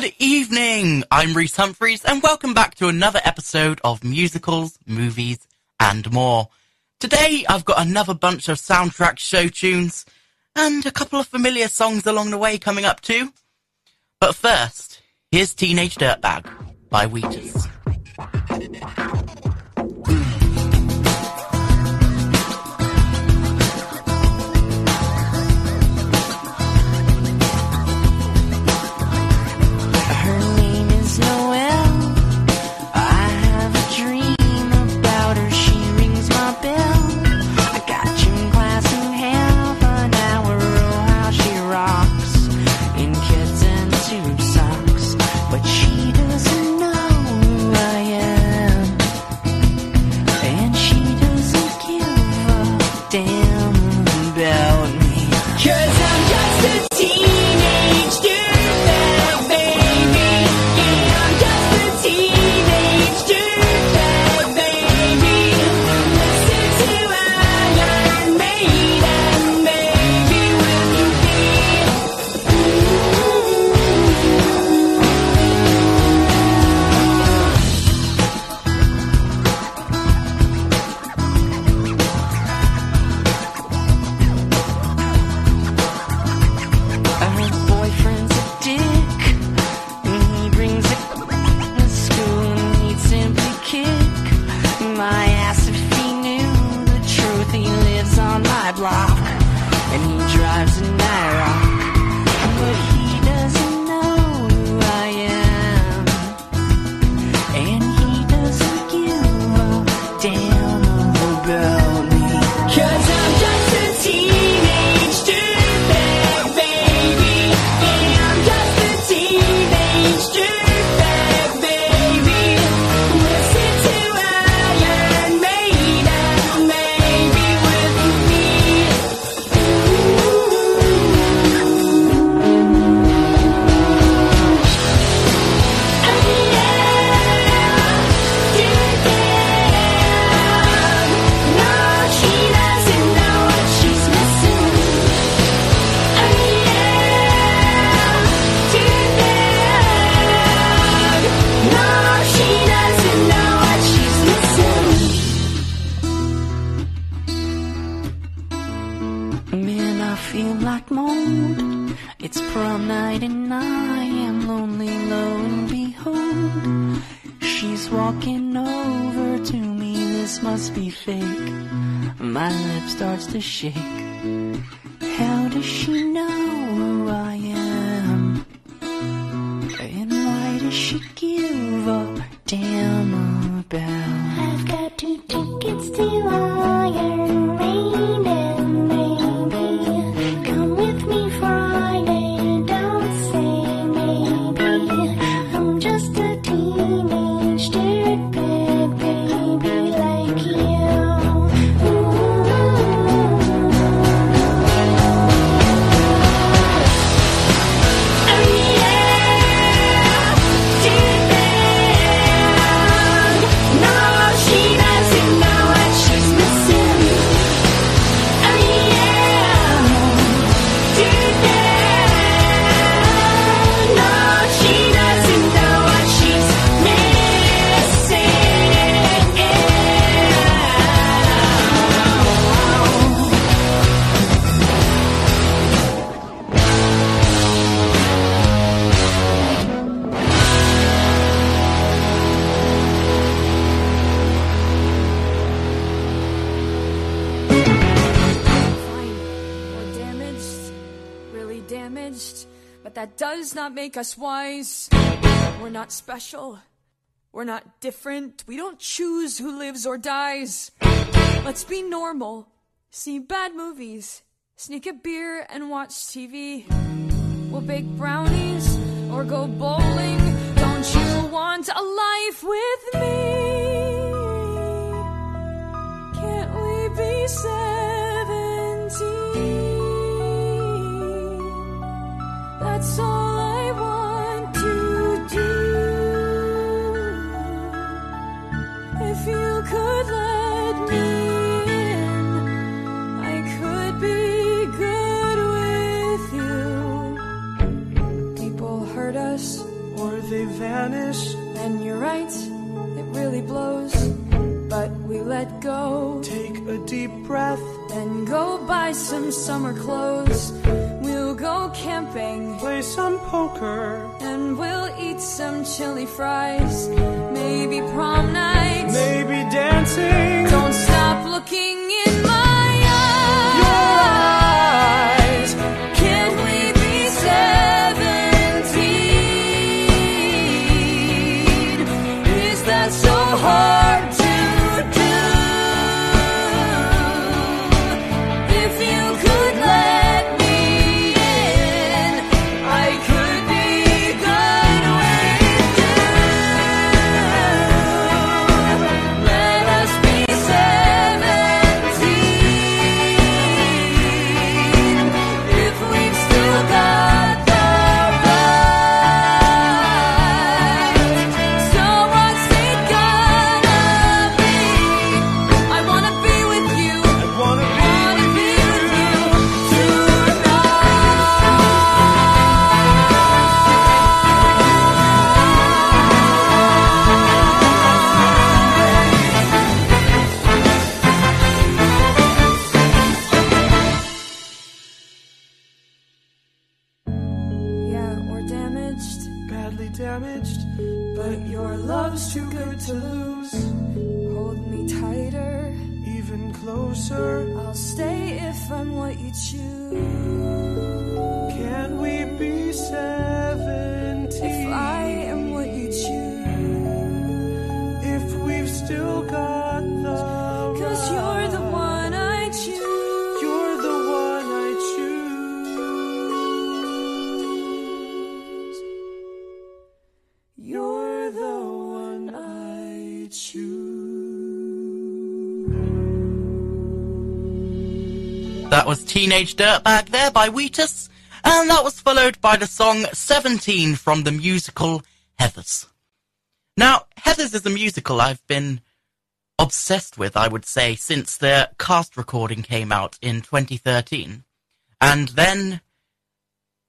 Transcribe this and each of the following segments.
Good evening. I'm Rhys Humphreys, and welcome back to another episode of Musicals, Movies, and More. Today, I've got another bunch of soundtrack show tunes and a couple of familiar songs along the way coming up too. But first, here's Teenage Dirtbag by Wheatus. shake. not make us wise. We're not special. We're not different. We don't choose who lives or dies. Let's be normal. See bad movies. Sneak a beer and watch TV. We'll bake brownies or go bowling. Don't you want a life with me? Can't we be seventeen? That's all. Vanish. And you're right, it really blows. But we let go. Take a deep breath. Then go buy some summer clothes. We'll go camping. Play some poker. And we'll eat some chili fries. Maybe prom night. Maybe dancing. Don't stop looking in my was Teenage Dirtbag there by Wheatus, and that was followed by the song 17 from the musical Heathers. Now, Heathers is a musical I've been obsessed with, I would say, since the cast recording came out in 2013. And then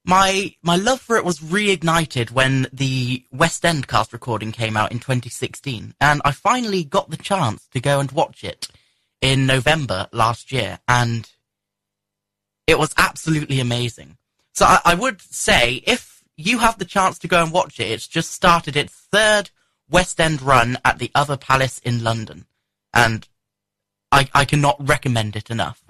my my love for it was reignited when the West End cast recording came out in 2016, and I finally got the chance to go and watch it in November last year, and it was absolutely amazing. So I, I would say if you have the chance to go and watch it, it's just started its third West End run at the Other Palace in London, and I, I cannot recommend it enough.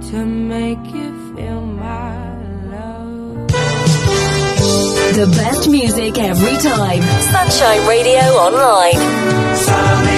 to make you feel my love. The best music every time. Sunshine Radio Online. Sunny.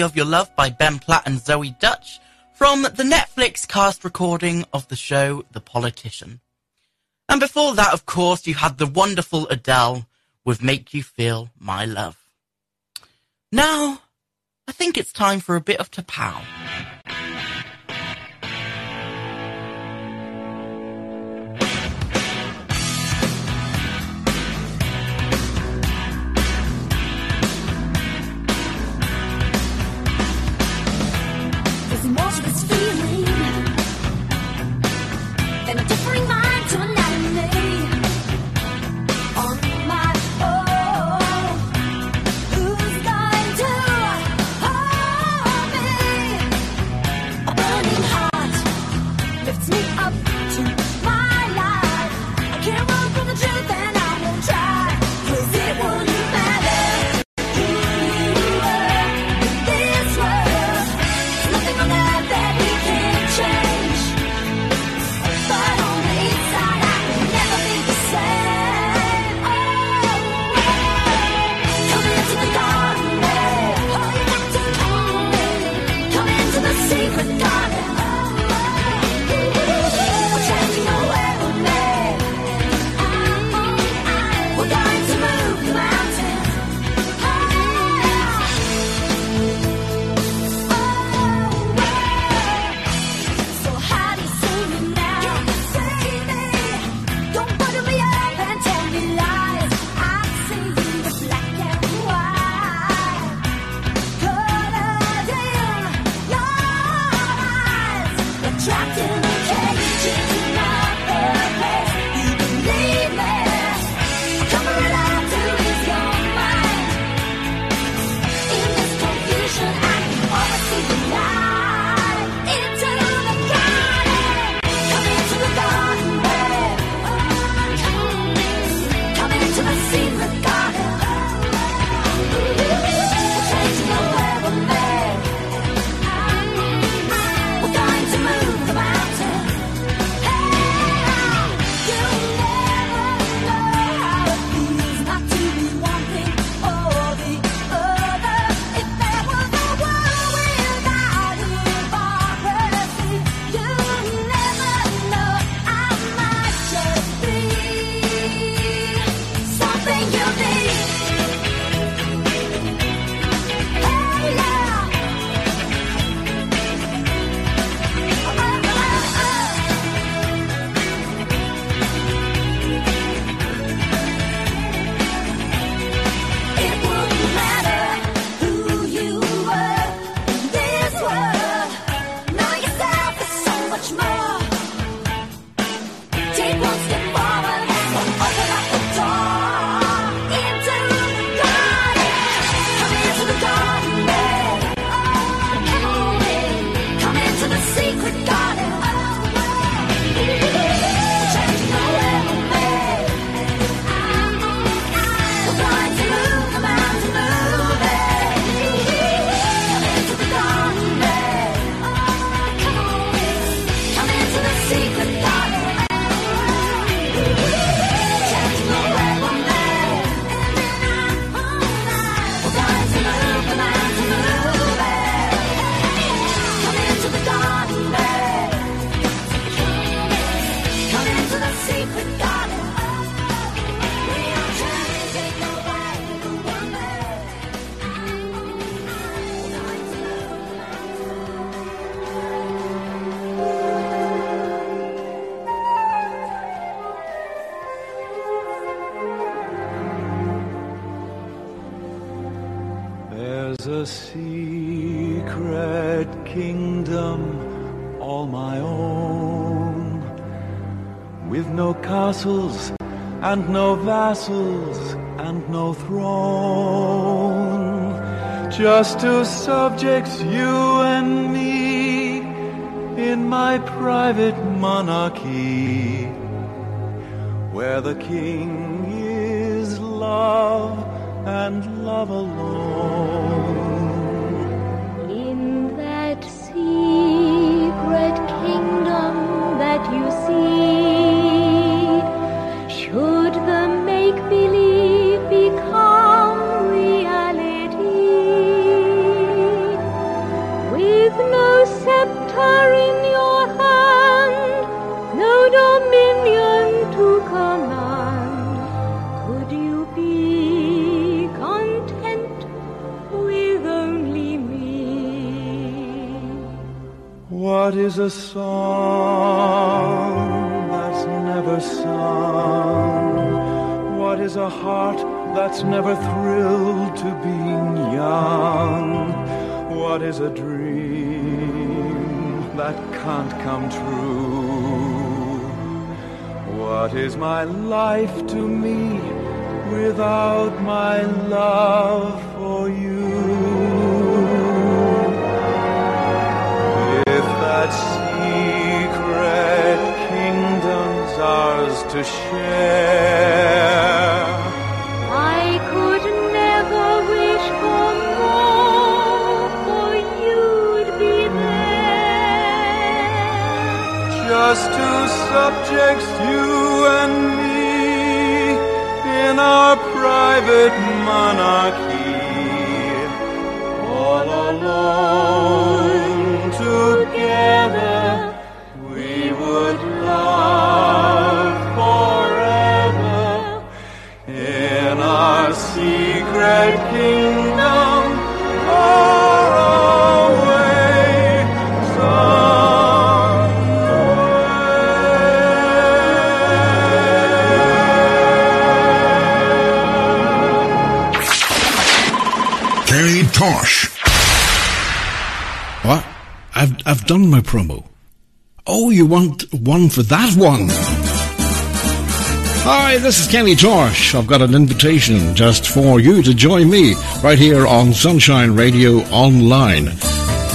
Of Your Love by Ben Platt and Zoey Deutch from the Netflix cast recording of the show The Politician. And before that, of course, you had the wonderful Adele with Make You Feel My Love. Now, I think it's time for a bit of Tapao. Secret kingdom all my own, with no castles and no vassals and no throne, just two subjects, you and me, in my private monarchy, where the king is love and love alone. What is a song that's never sung? What is a heart that's never thrilled to being young? What is a dream that can't come true? What is my life to me without my love to share, I could never wish for more, for you'd be there. just two subjects, you done my promo. Oh, you want one for that one? Hi, this is Kenny Tosh. I've got an invitation just for you to join me right here on Sunshine Radio Online.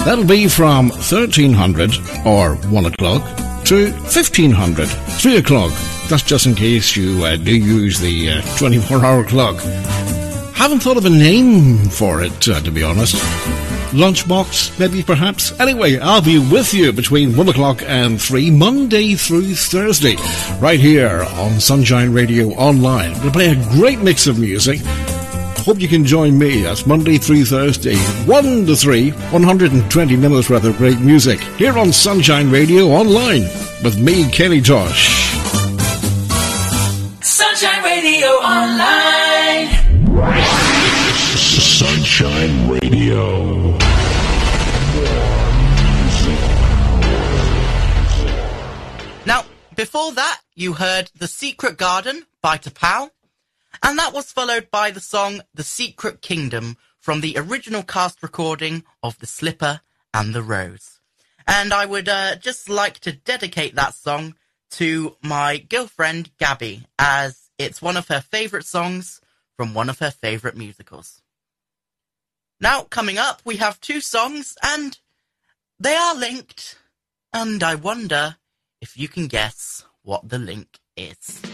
That'll be from 1300 or 1 o'clock to 1500, 3 o'clock. That's just in case you uh, do use the uh, 24 hour clock. Haven't thought of a name for it, uh, to be honest. Lunchbox, maybe perhaps. Anyway, I'll be with you between 1 o'clock and 3, Monday through Thursday, right here on Sunshine Radio Online. We'll play a great mix of music. Hope you can join me. That's Monday through Thursday, 1 to 3, 120 minutes worth of great music here on Sunshine Radio Online with me, Kenny Tosh. Sunshine Radio Online. Before that, you heard The Secret Garden by Tapao, and that was followed by the song The Secret Kingdom from the original cast recording of The Slipper and the Rose. And I would uh, just like to dedicate that song to my girlfriend Gabby, as it's one of her favourite songs from one of her favourite musicals. Now, coming up, we have two songs, and they are linked, and I wonder if you can guess what the link is.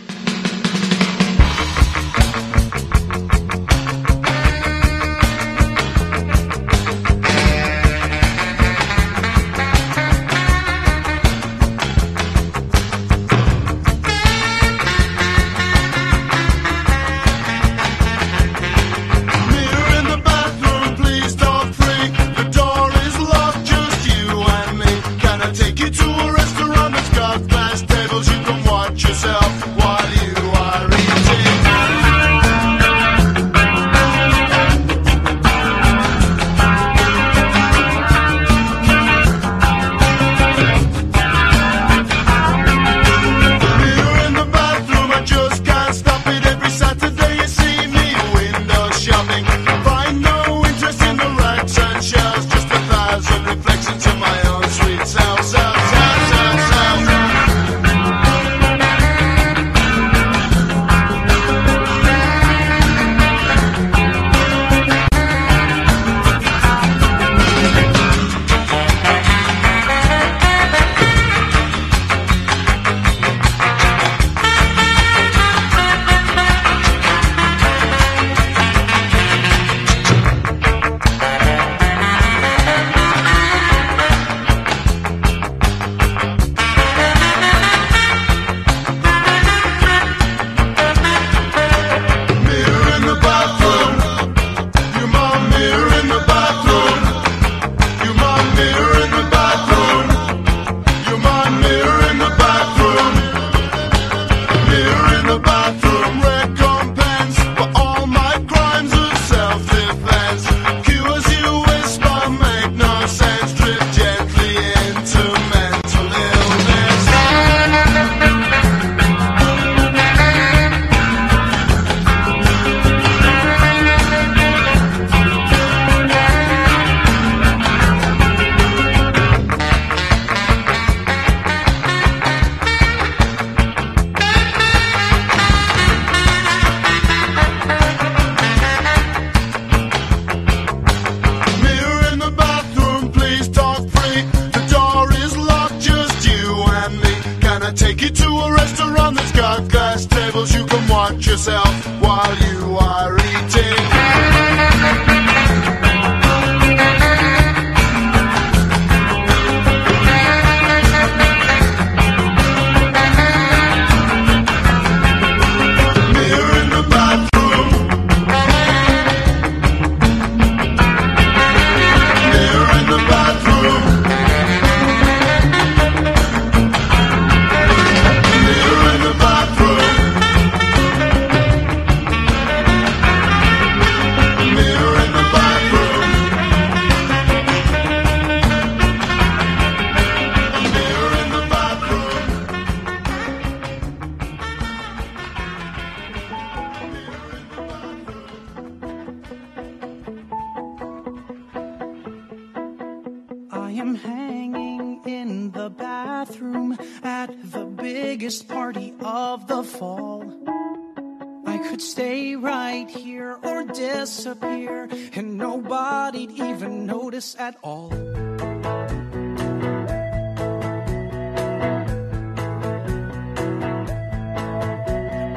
Right here or disappear, and nobody'd even notice at all.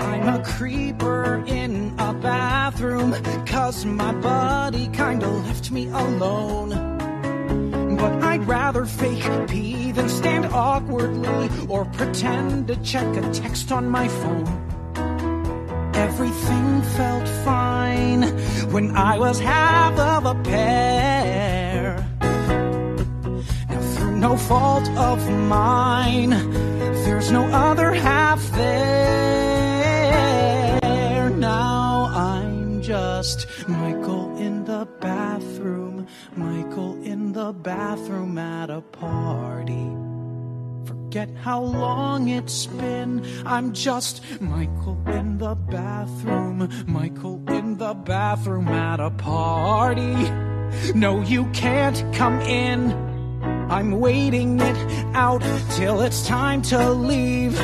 I'm a creeper in a bathroom, cause my buddy kinda left me alone. But I'd rather fake pee than stand awkwardly or pretend to check a text on my phone. Everything felt fine when I was half of a pair. Now, through no fault of mine, there's no other half there. Now I'm just Michael in the bathroom, Michael in the bathroom at a party. Forget how long it's been. I'm just Michael in the bathroom, Michael in the bathroom at a party. No, you can't come in. I'm waiting it out till it's time to leave.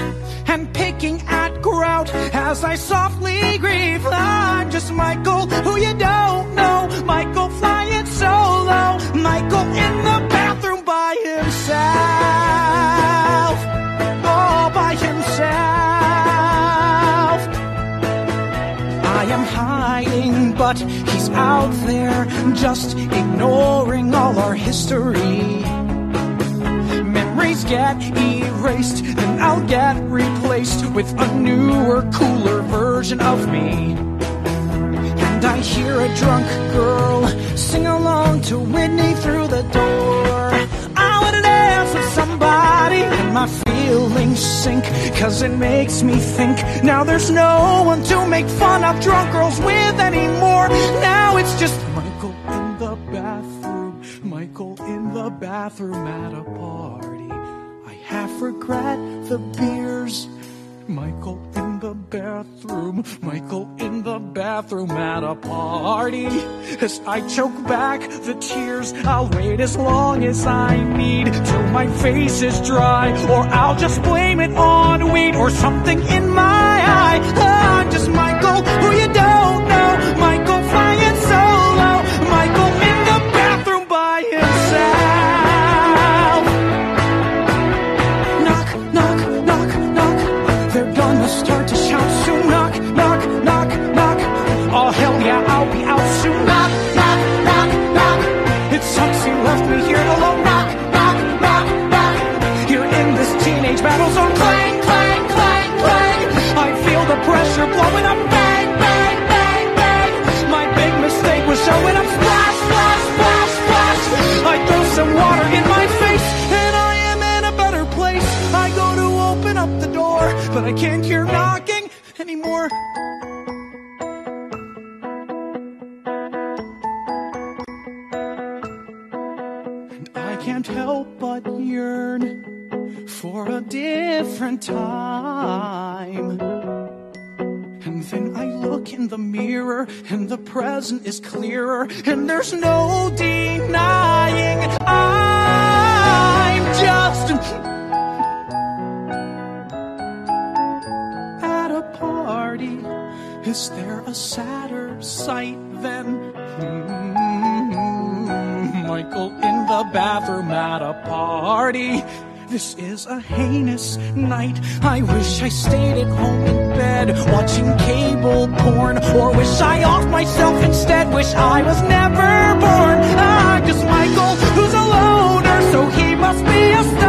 And picking at grout as I softly grieve. I'm just Michael, who you don't know. Michael flying solo. Michael in the bathroom by himself. Out there just ignoring all our history. Memories get erased, then I'll get replaced with a newer, cooler version of me. And I hear a drunk girl sing along to Whitney through the door. Wanna with somebody, and my feelings sink, cause it makes me think. Now there's no one to make fun of drunk girls with anymore. Now it's just Michael in the bathroom, Michael in the bathroom at a party. I half regret the beers. Michael in the bathroom, Michael in the bathroom at a party. As I choke back the tears, I'll wait as long as I need till my face is dry, or I'll just blame it on weed or something in my eye. I'm just Michael, who you don't left me here alone. Knock, knock, knock, knock. Here in this teenage battle zone. Clang, clang, clang, clang. I feel the pressure blowing up. Bang, bang, bang, bang. My big mistake was showing up. Splash, splash, splash, splash. I throw some water in my face, and I am in a better place. I go to open up the door, but I can't hear can't help but yearn for a different time. And then I look in the mirror, and the present is clearer, and there's no denying I'm just at a party. Is there a sadder sight than hmm, bathroom at a party? This is a heinous night. I wish I stayed at home in bed watching cable porn, or wish I off myself instead. Wish I was never born. Ah, cause Michael, who's a loner, so he must be a stoner.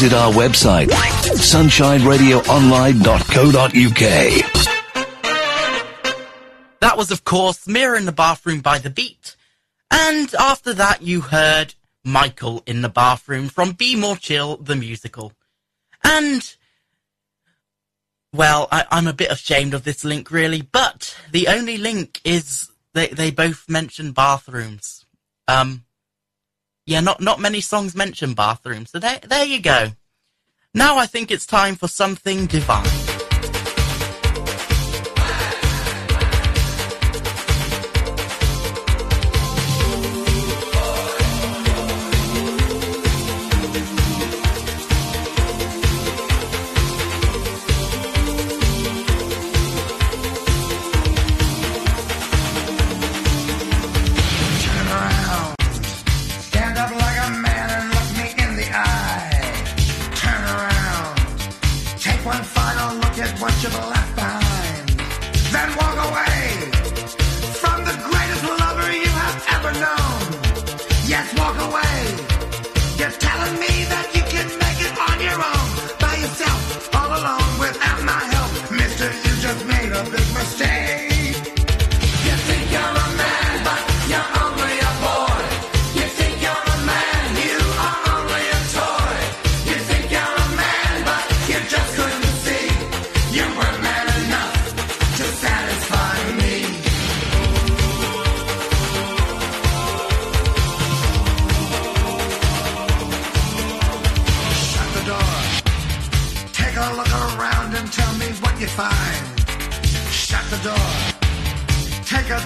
Visit our website, sunshineradioonline.co.uk. That was, of course, Mirror in the Bathroom by The Beat. And after that, you heard Michael in the Bathroom from Be More Chill, the musical. And, well, I, I'm a bit ashamed of this link, really, but the only link is they, they both mention bathrooms. Um, yeah, not, not many songs mention bathrooms, so there, there you go. Now I think it's time for something divine.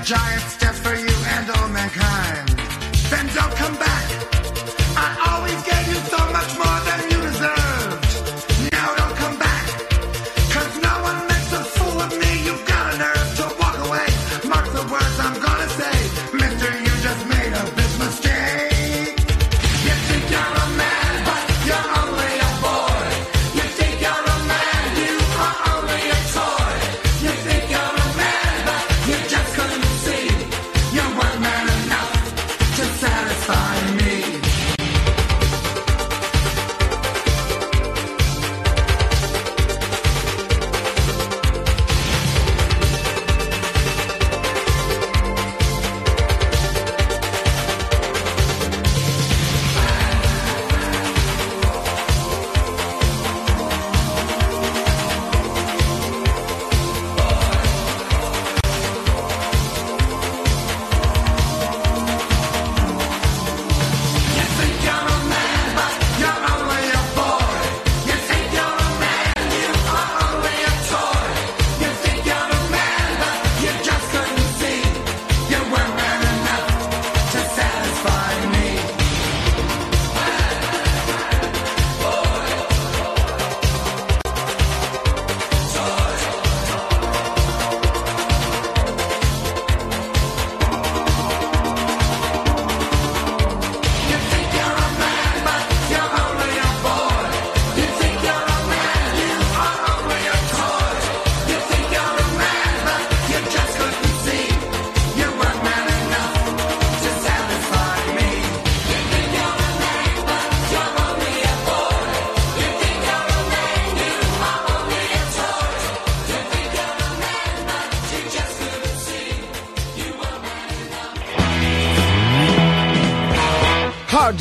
Take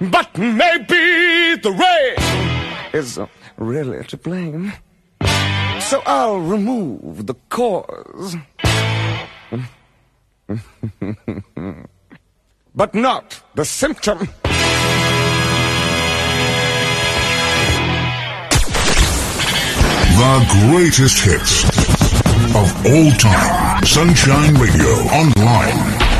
But maybe the rain is really to blame. So I'll remove the cause. but not the symptom. The greatest hits of all time. Sunshine Radio Online.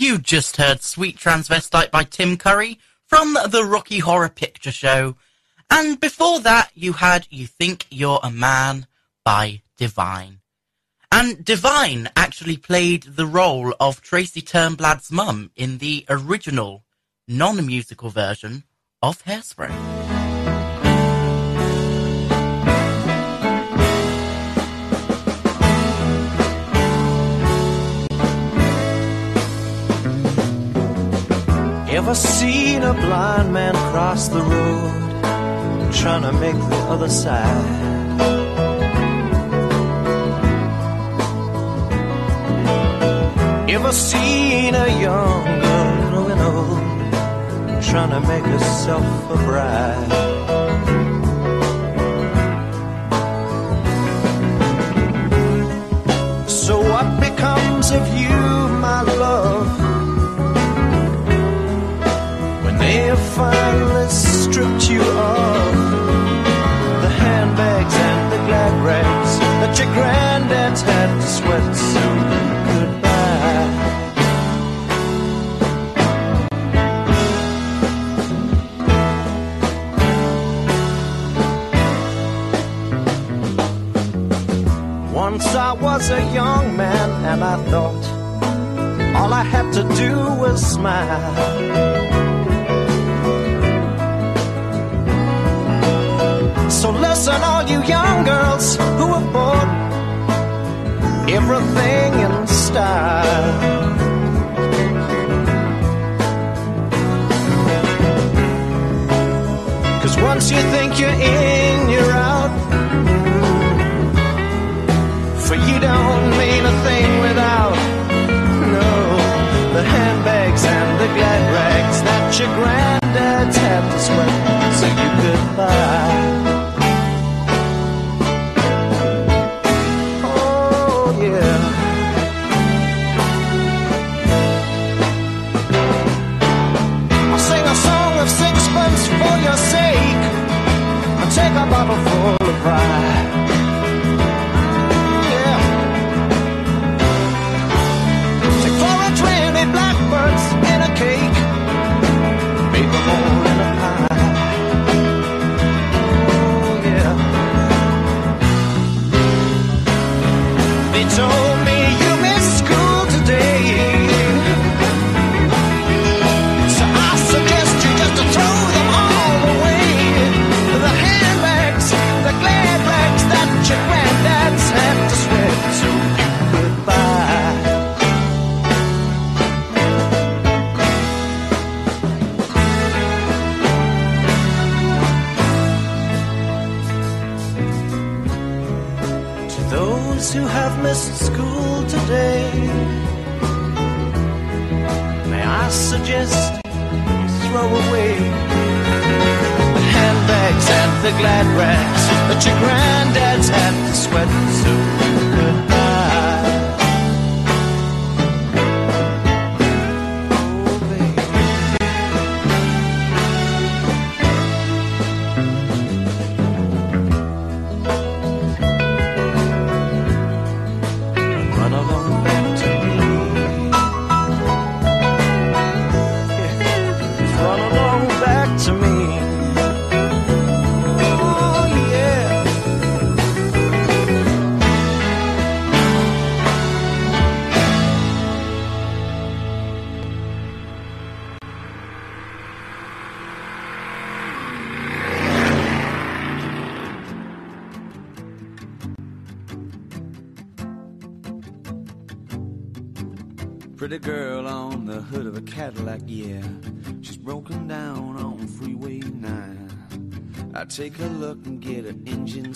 You just heard Sweet Transvestite by Tim Curry from the Rocky Horror Picture Show. And before that, you had You Think You're a Man by Divine. And Divine actually played the role of Tracy Turnblad's mum in the original, non-musical version of Hairspray. Ever seen a blind man cross the road trying to make the other side? Ever seen a young girl growing old trying to make herself a bride? So what becomes of you, my love? Have finally stripped you of the handbags and the glad rags that your had to sweat so. Once I was a young man and I thought all I had to do was smile. So listen, all you young girls who are born everything in style. Cause once you think you're in, you're out. For you don't mean a thing without. No, the handbags and the glad rags that your granddad's had to sweat so you could buy. your sake, I'll take a bottle full of pride. Take a look and get an engine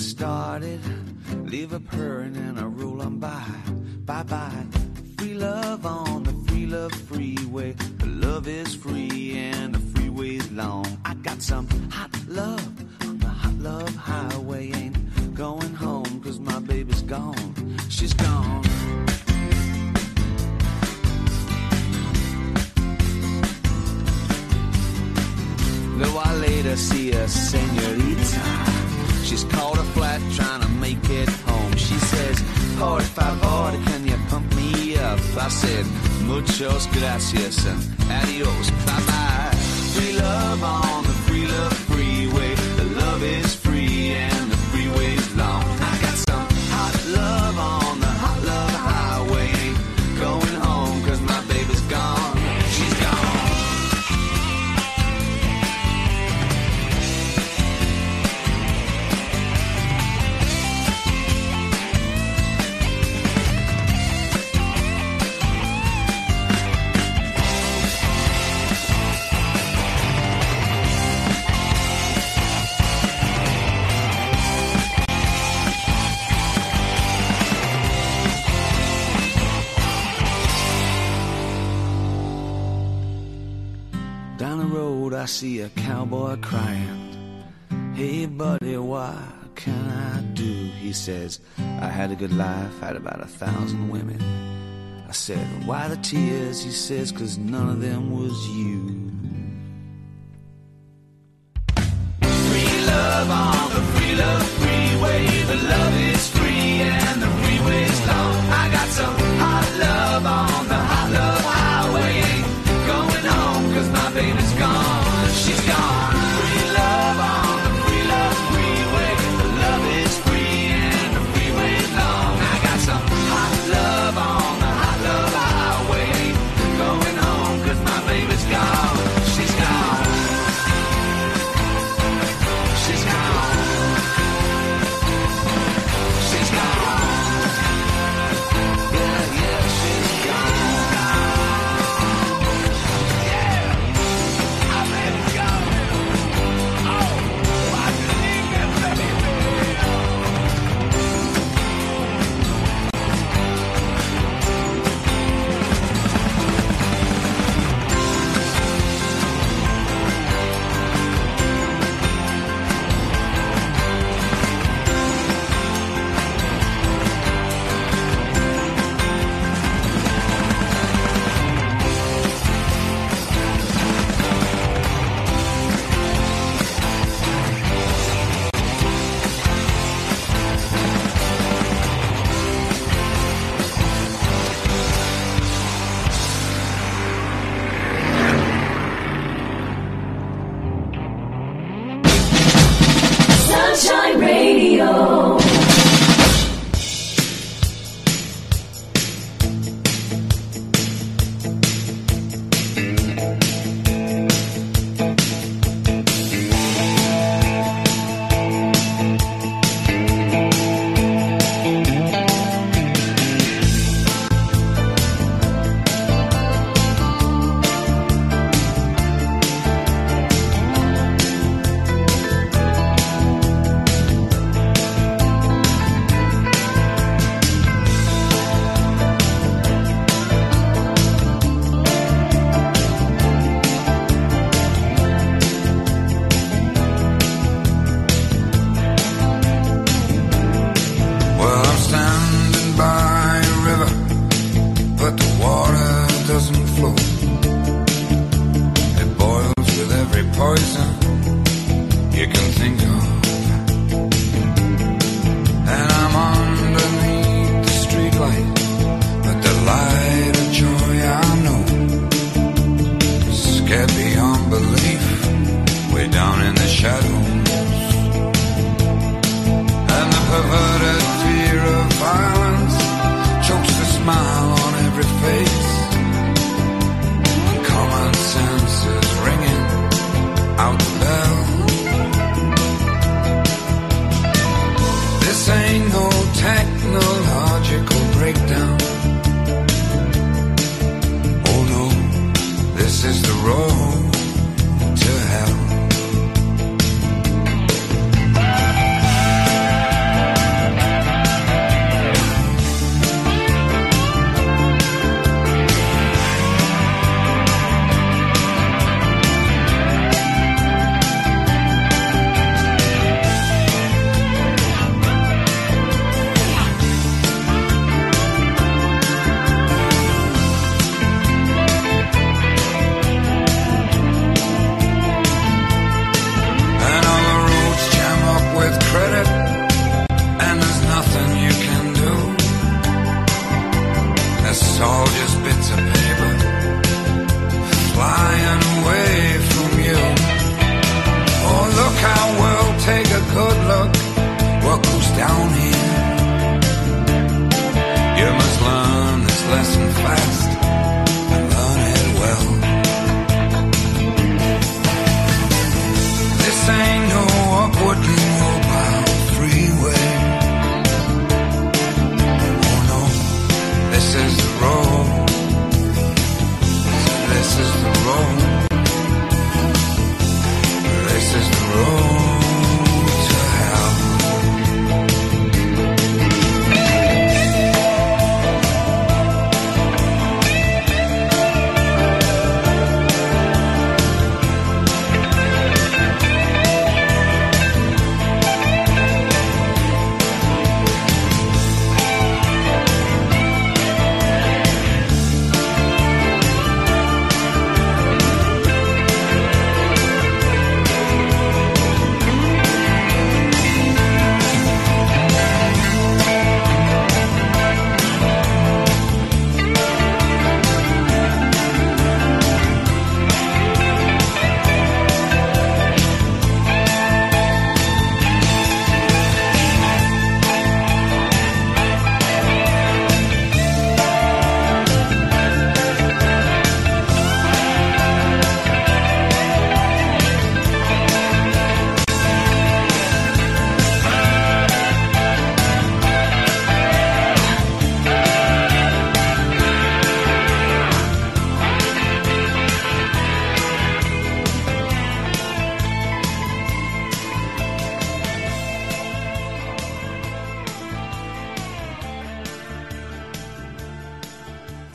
Why the tears? He says, cause none of them was you.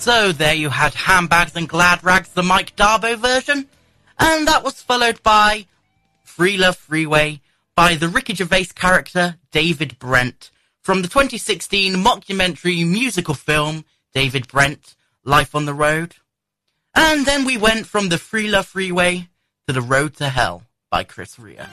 So there you had Handbags and Glad Rags, the Mike d'Abo version. And that was followed by Free Love Freeway by the Ricky Gervais character David Brent from the 2016 mockumentary musical film David Brent, Life on the Road. And then we went from the Free Love Freeway to the Road to Hell by Chris Rea.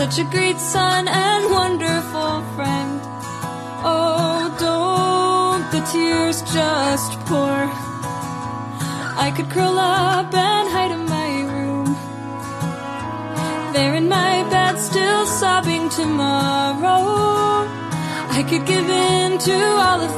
such a great son and wonderful friend. Oh, don't the tears just pour. I could curl up and hide in my room. There in my bed, still sobbing tomorrow. I could give in to all of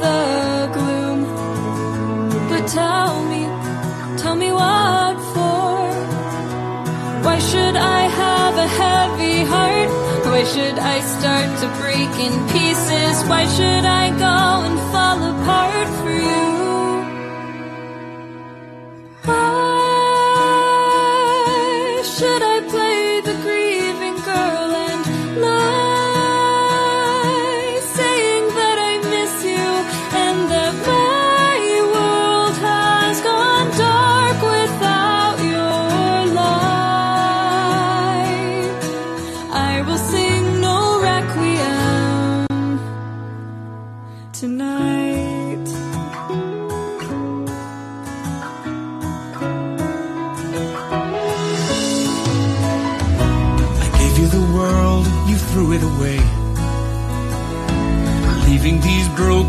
should I start to break in pieces? Why should I go and fall apart for you?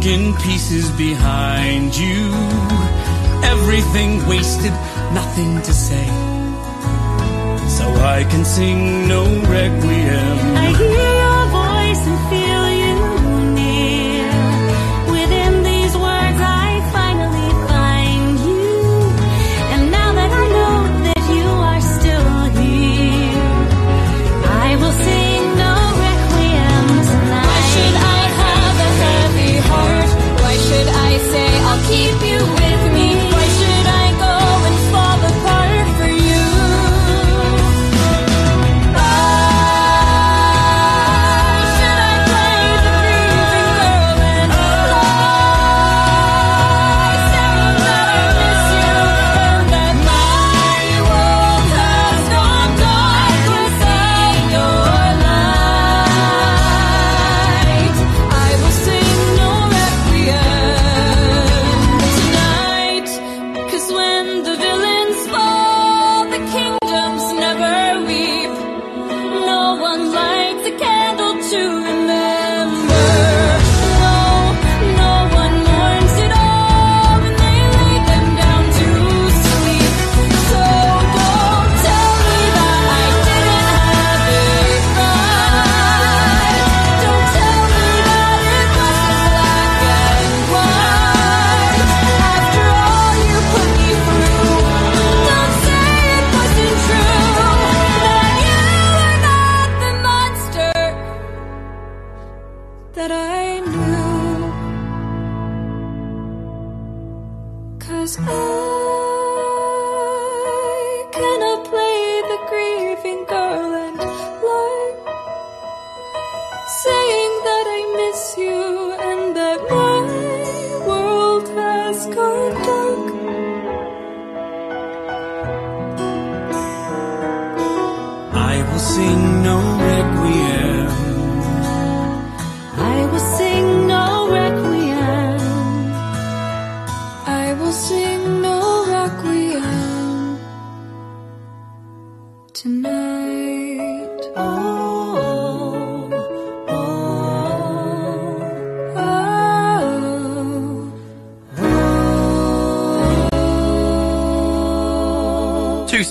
broken pieces behind you. Everything wasted, nothing to say. So I can sing no requiem.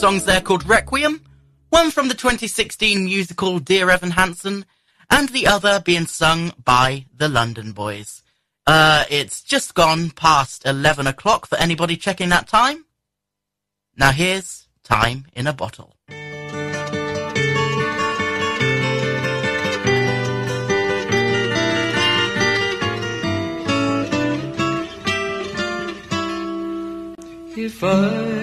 Songs there called Requiem, one from the 2016 musical Dear Evan Hansen, and the other being sung by the London Boys. Uh, it's just gone past 11 o'clock for anybody checking that time. Now here's Time in a Bottle. If I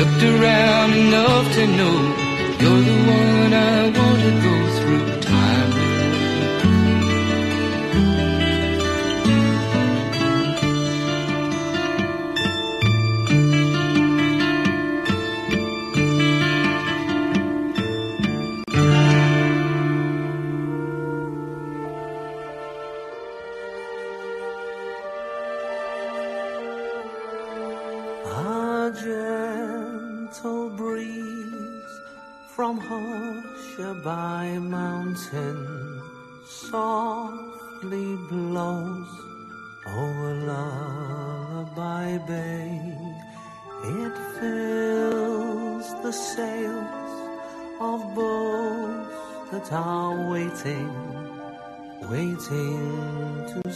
Looked around enough to know you're the one I want to go through waiting to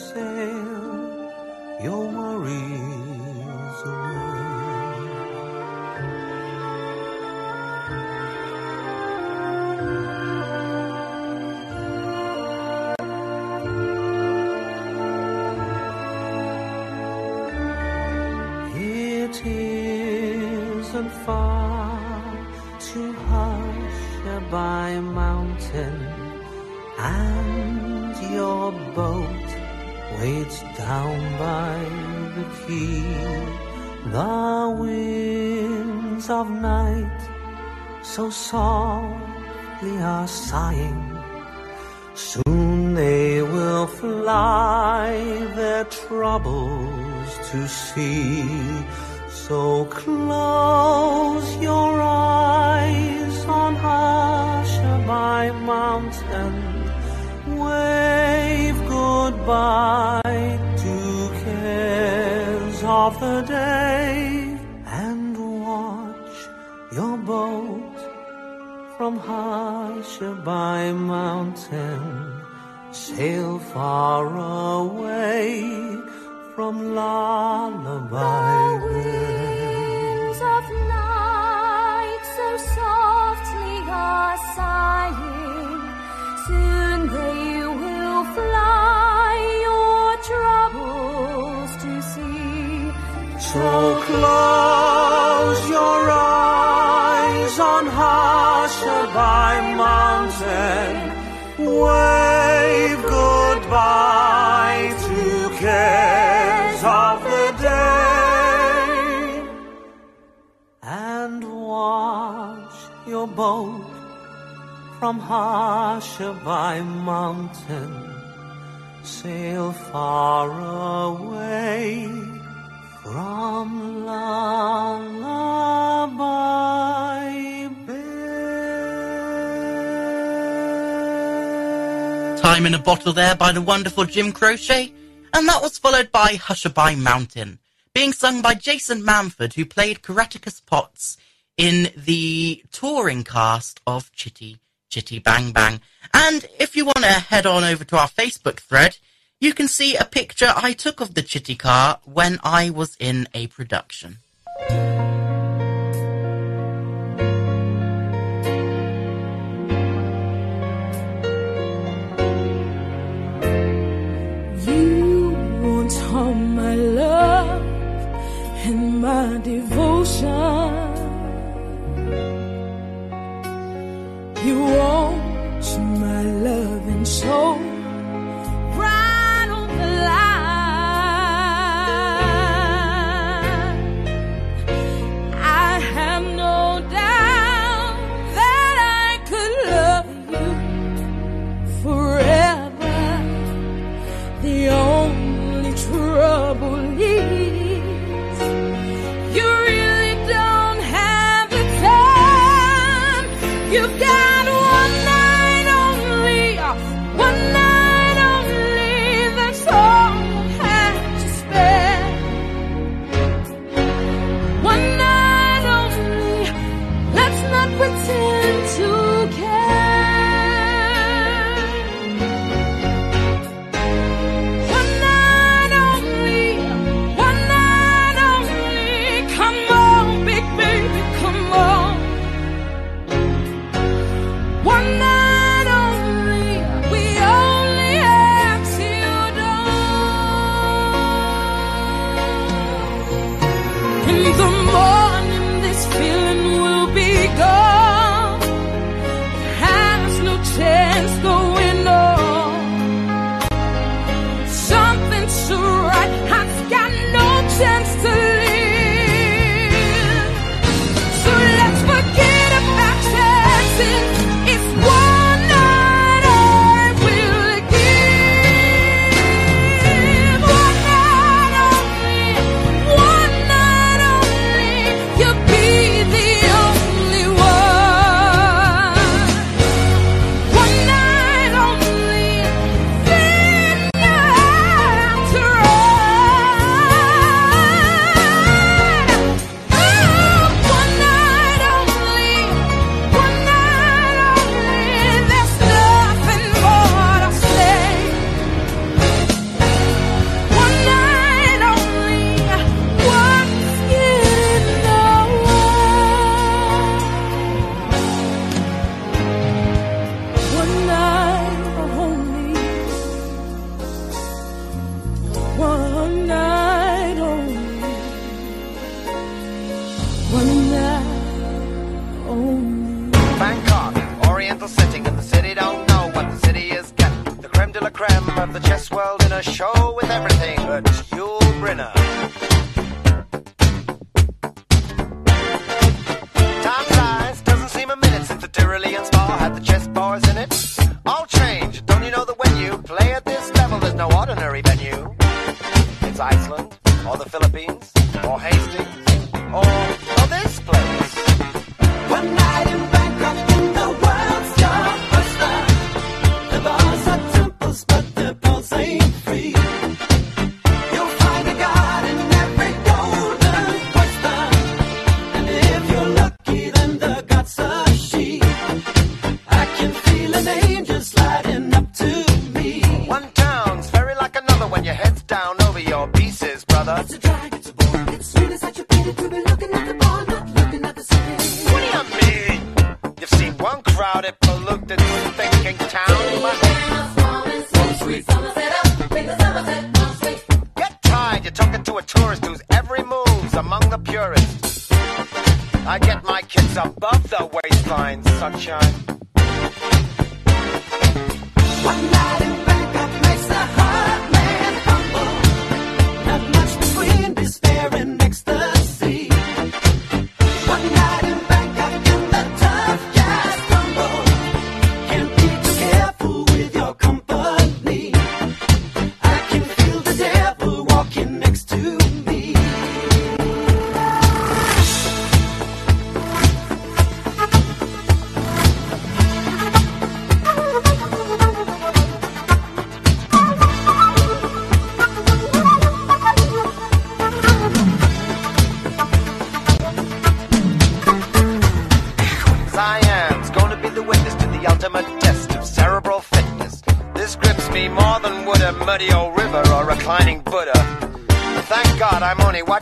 the. The winds of night so softly are sighing. Soon they will fly their troubles to see. So close your eyes on Hushabye Mountain. Wave goodbye of the day and watch your boat from Hushabye Mountain sail far away from Lullaby winds of night so softly are sighing. Soon they will fly So close your eyes on Hushabye Mountain. Wave goodbye to cares of the day. And watch your boat from Hushabye Mountain sail far away from lullaby. Time in a Bottle there by the wonderful Jim Croce, and that was followed by Hushabye Mountain, being sung by Jason Manford, who played Caractacus Potts in the touring cast of Chitty Chitty Bang Bang. And if you want to head on over to our Facebook thread, you can see a picture I took of the Chitty car when I was in a production. You want all my love and my devotion. You want my love and soul.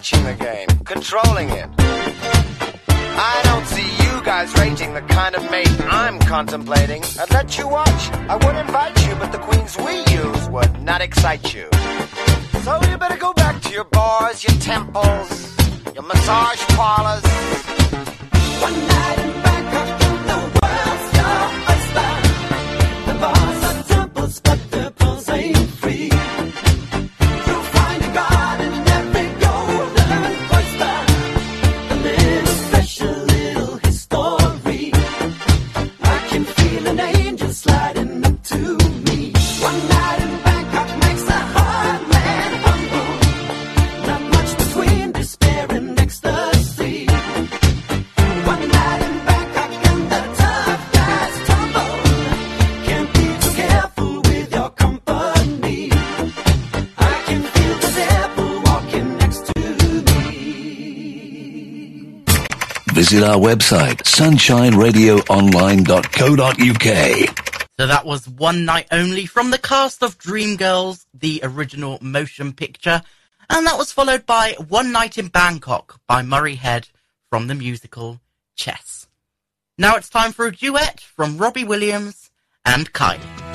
watching the game, controlling it. I don't see you guys rating the kind of mate I'm contemplating. visit our website, sunshineradioonline.co.uk. So that was One Night Only from the cast of Dreamgirls, the original motion picture. And that was followed by One Night in Bangkok by Murray Head from the musical Chess. Now it's time for a duet from Robbie Williams and Kylie.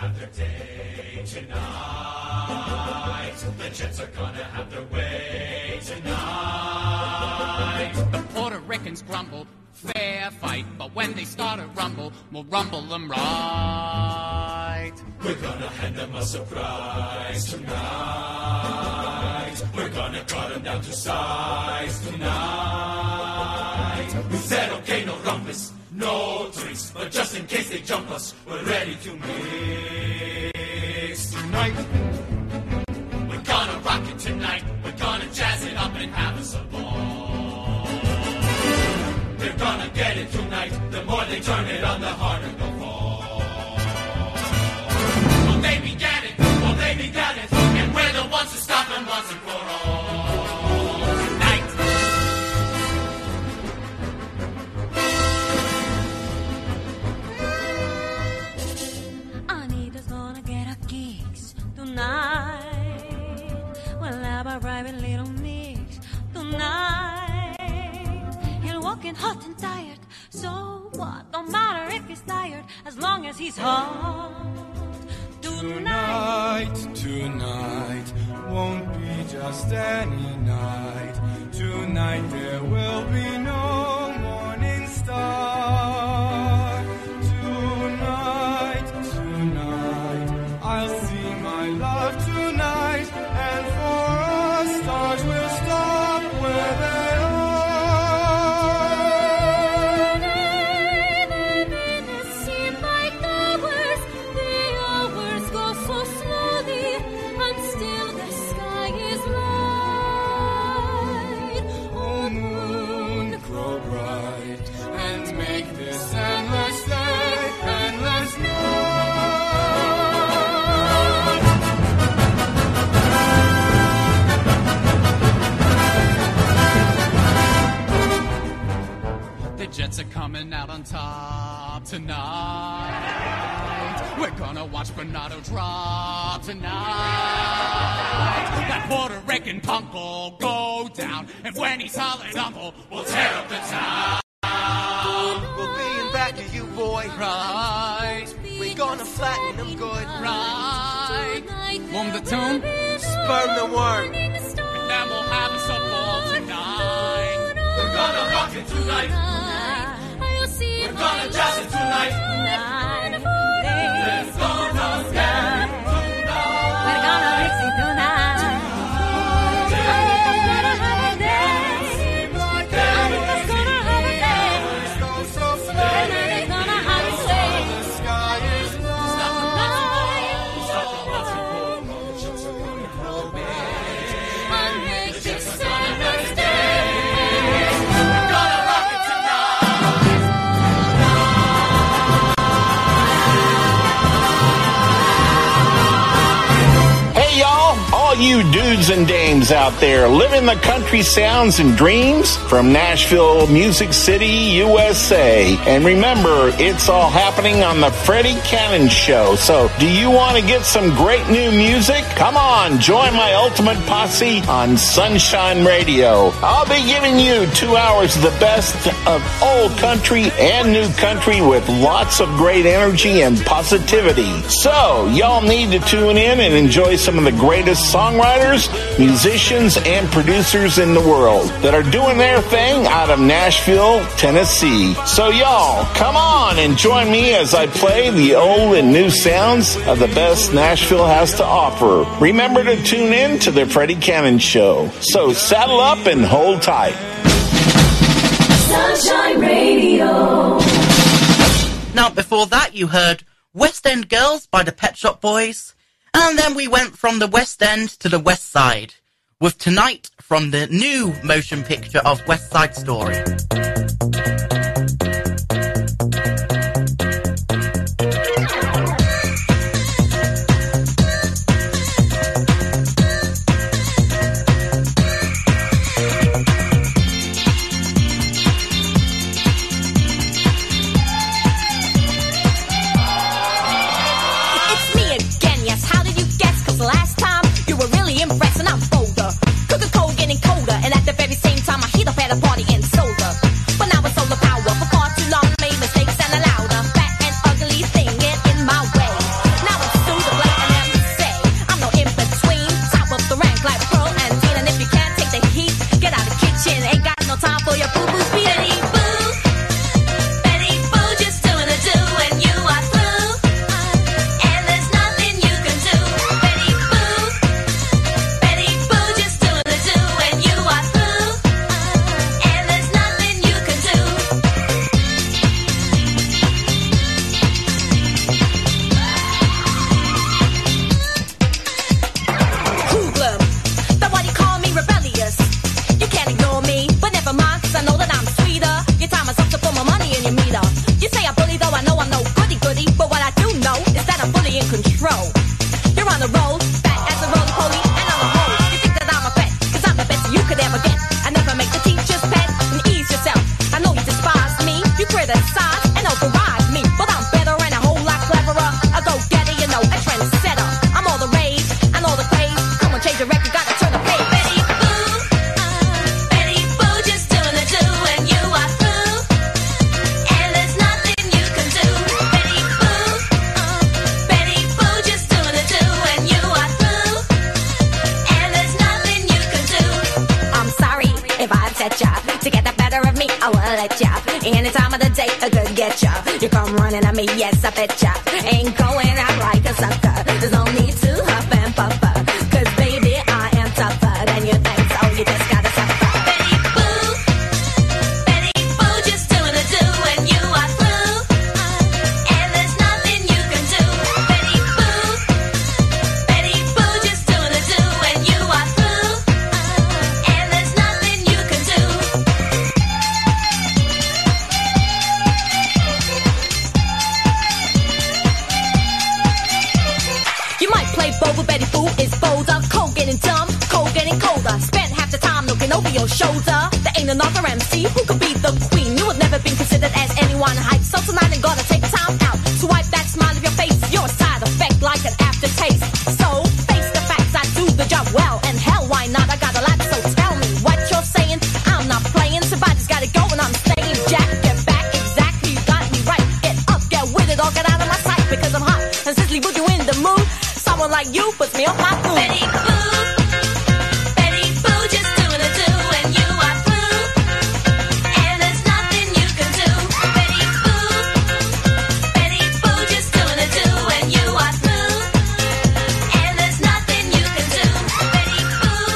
their day tonight. The Jets are gonna have their way tonight. The Puerto Ricans grumbled fair fight, but when they start a rumble, we'll rumble them right. We're gonna hand them a surprise tonight. We're gonna cut them down to size tonight no drinks, but just in case they jump us, we're ready to mix tonight. We're gonna rock it tonight. We're gonna jazz it up and have us a ball. They're gonna get it tonight. The more they turn it on, the harder they'll fall. Well, they began it. Well, they began it. And we're the ones to stop and for all. Private little mix tonight. He'll walk in hot and tired, so what? Don't matter if he's tired, as long as he's hot. Tonight, tonight won't be just any night. Tonight there will be no morning star. Jets are coming out on top tonight. We're gonna watch Bernardo drop tonight. That Puerto Rican punk will go down, and when he's hollering uncle, we'll tear up the town. We'll be in back of you, boy. Right. We're gonna flatten them good. Right. Warm the tune. Sperm the worm. And then we'll have us a ball tonight. We're gonna rock it tonight. Gonna jazz it tonight. Let's gonna you dudes and dames out there living the country sounds and dreams from Nashville, Music City, USA. And remember, it's all happening on the Freddie Cannon Show. So, do you want to get some great new music? Come on, join my ultimate posse on Sunshine Radio. I'll be giving you two hours of the best of old country and new country with lots of great energy and positivity. So, y'all need to tune in and enjoy some of the greatest songwriters, musicians, and producers in the world that are doing their thing out of Nashville, Tennessee. So, y'all, come on and join me as I play the old and new sounds of the best Nashville has to offer. Remember to tune in to the Freddie Cannon Show. So, saddle up and hold tight. Sunshine Radio. Now, before that, you heard West End Girls by the Pet Shop Boys, and then we went from the West End to the West Side with Tonight from the new motion picture of West Side Story. Like you puts me on my food. Betty Boo, Betty Boo, just doing a do when you are through. And there's nothing you can do. Betty Boo, Betty Boo, just doing a do when you are through. And there's nothing you can do. Betty Boo,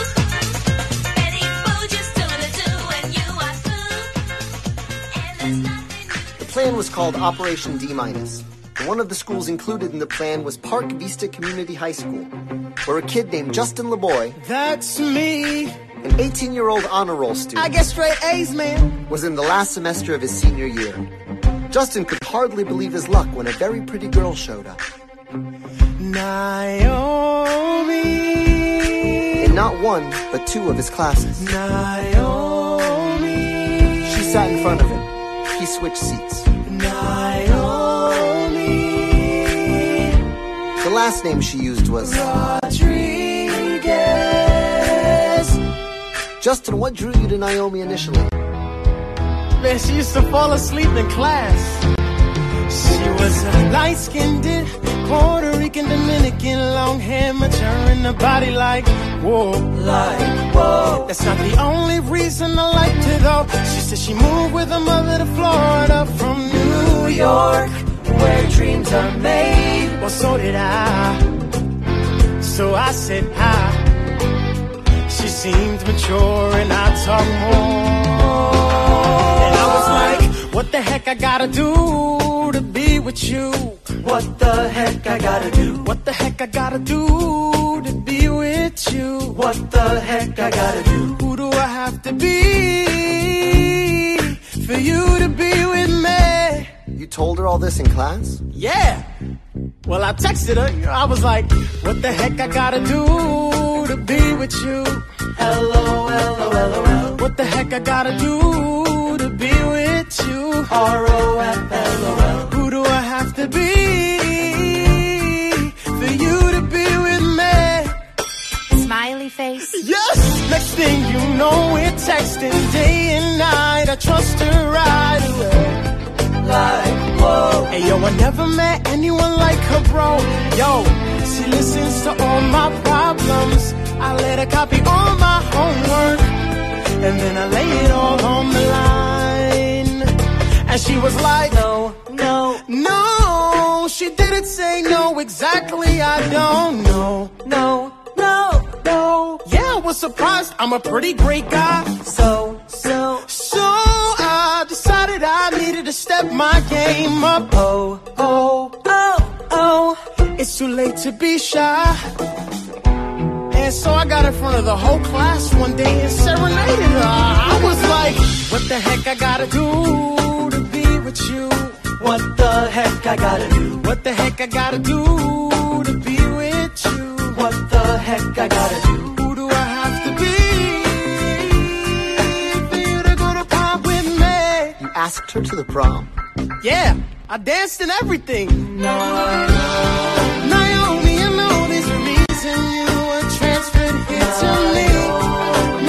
Betty Boo, just doing a do when you are through. The plan was called Operation D minus. One of the schools included in the plan was Park Vista Community High School, where a kid named Justin Laboy, That's me. an 18 year old honor roll student, I get straight A's, man. was in the last semester of his senior year. Justin could hardly believe his luck when a very pretty girl showed up. Naomi. In not one, but two of his classes. Naomi. She sat in front of him. He switched seats. Last name she used was. Rodriguez. Justin, what drew you to Naomi initially? Man, she used to fall asleep in class. She was a light skinned Puerto Rican Dominican, long hair, mature in the body like whoa, like whoa. That's not the only reason I liked her though. She said she moved with her mother to Florida from New York, where dreams are made. So did I. So I said hi. She seemed mature and I talked more. And I was like, what the heck I gotta do to be with you? What the heck I gotta do? What the heck I gotta do to be with you? What the heck I gotta do? Who do I have to be for you to be with me? You told her all this in class? Yeah. Well, I texted her. I was like, what the heck I gotta do to be with you? L-O-L-O-L-O-L. What the heck I gotta do to be with you? R-O-F-L-O-L. Who do I have to be for you to be with me? Smiley face. Yes! Next thing you know, we're texting day and night. I trust her right away. Like, whoa. Hey, yo, I never met anyone like her, bro. Yo, she listens to all my problems. I let her copy all my homework. And then I lay it all on the line. And she was like, No, no, no. She didn't say no exactly. I don't know. No, no, no. Yeah, I was surprised. I'm a pretty great guy. So, so, so decided I needed to step my game up. Oh, oh, oh, oh. It's too late to be shy. And so I got in front of the whole class one day and serenaded her. I was like, what the heck I gotta do to be with you? What the heck I gotta do? What the heck I gotta do to be with you? What the heck I gotta do? Asked her to the prom. Yeah, I danced and everything. Naomi, I know there's a reason you were transferred here to me.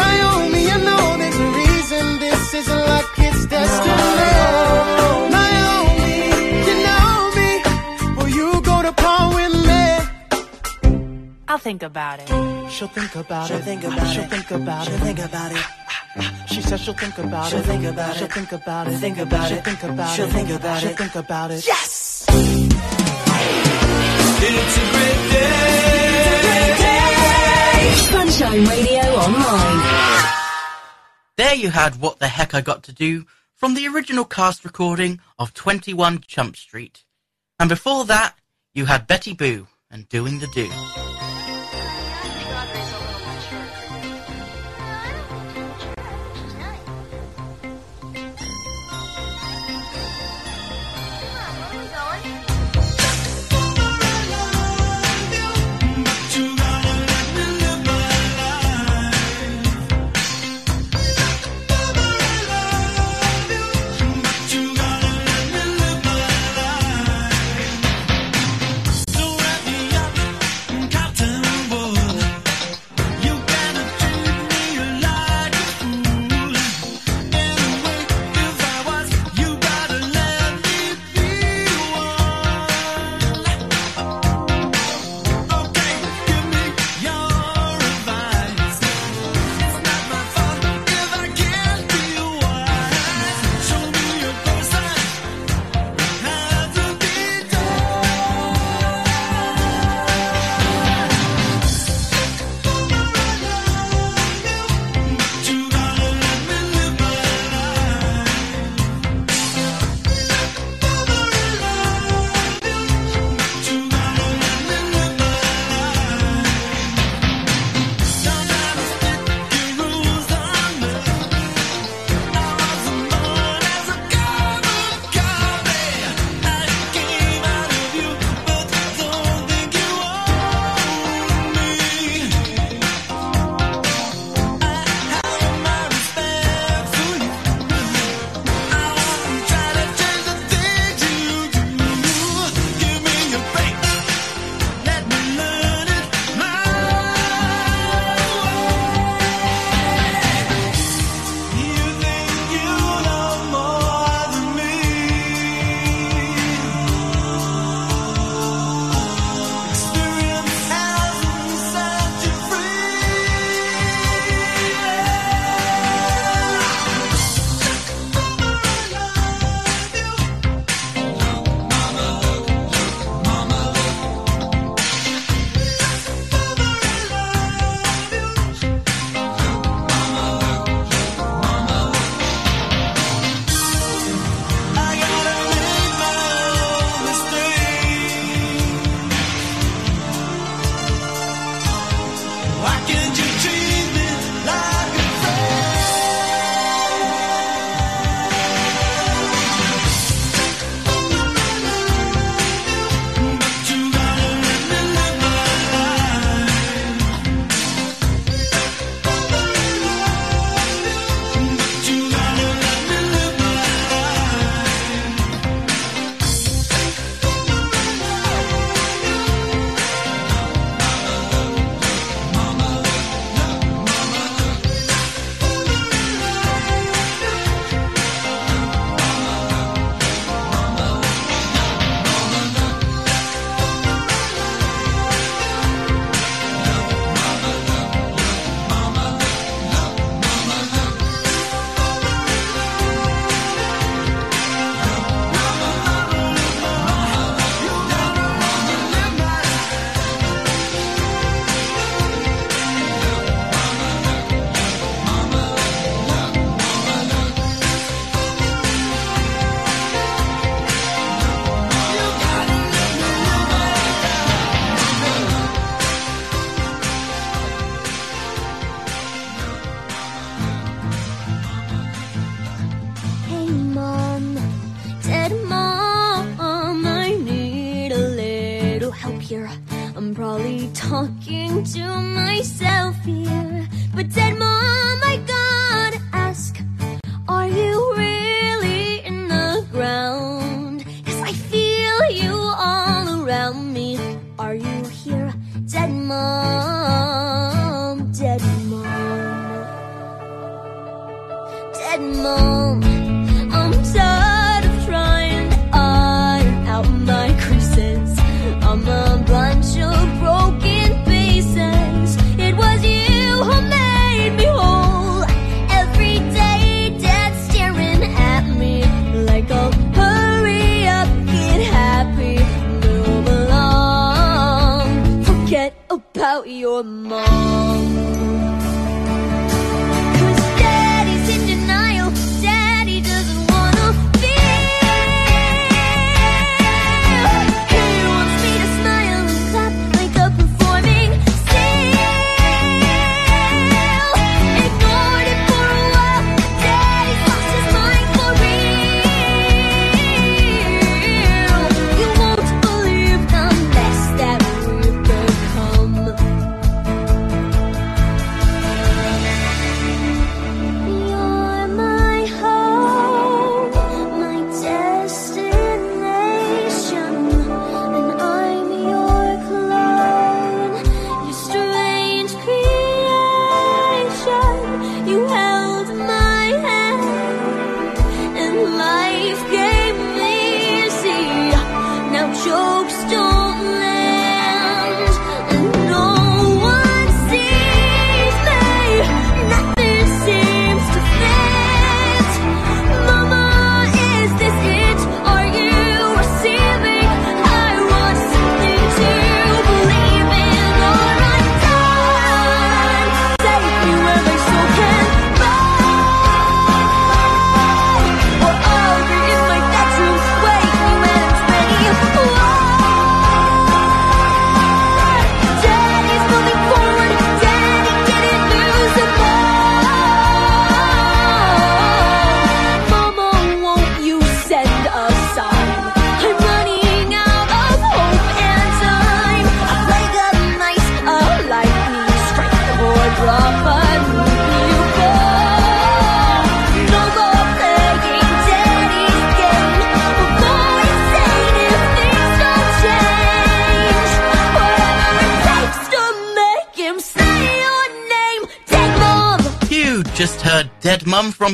Naomi, I know there's a reason this isn't like it's destiny. Naomi, you know me. Will you go to prom with me? I'll think about it. She'll think about it. She'll think about it. She'll think about it. She'll think about it. She says she'll think about She'll it. think about she'll it. think about it. Think about she'll it. Think about She'll it. think about she'll it. think about it. Yes. It's a great day. Sunshine Radio Online. There you had What the Heck I Got to Do from the original cast recording of 21 Chump Street. And before that, you had Betty Boo and Doing the Do.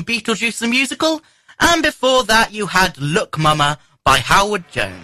Beetlejuice the Musical, and before that you had Look Mama by Howard Jones.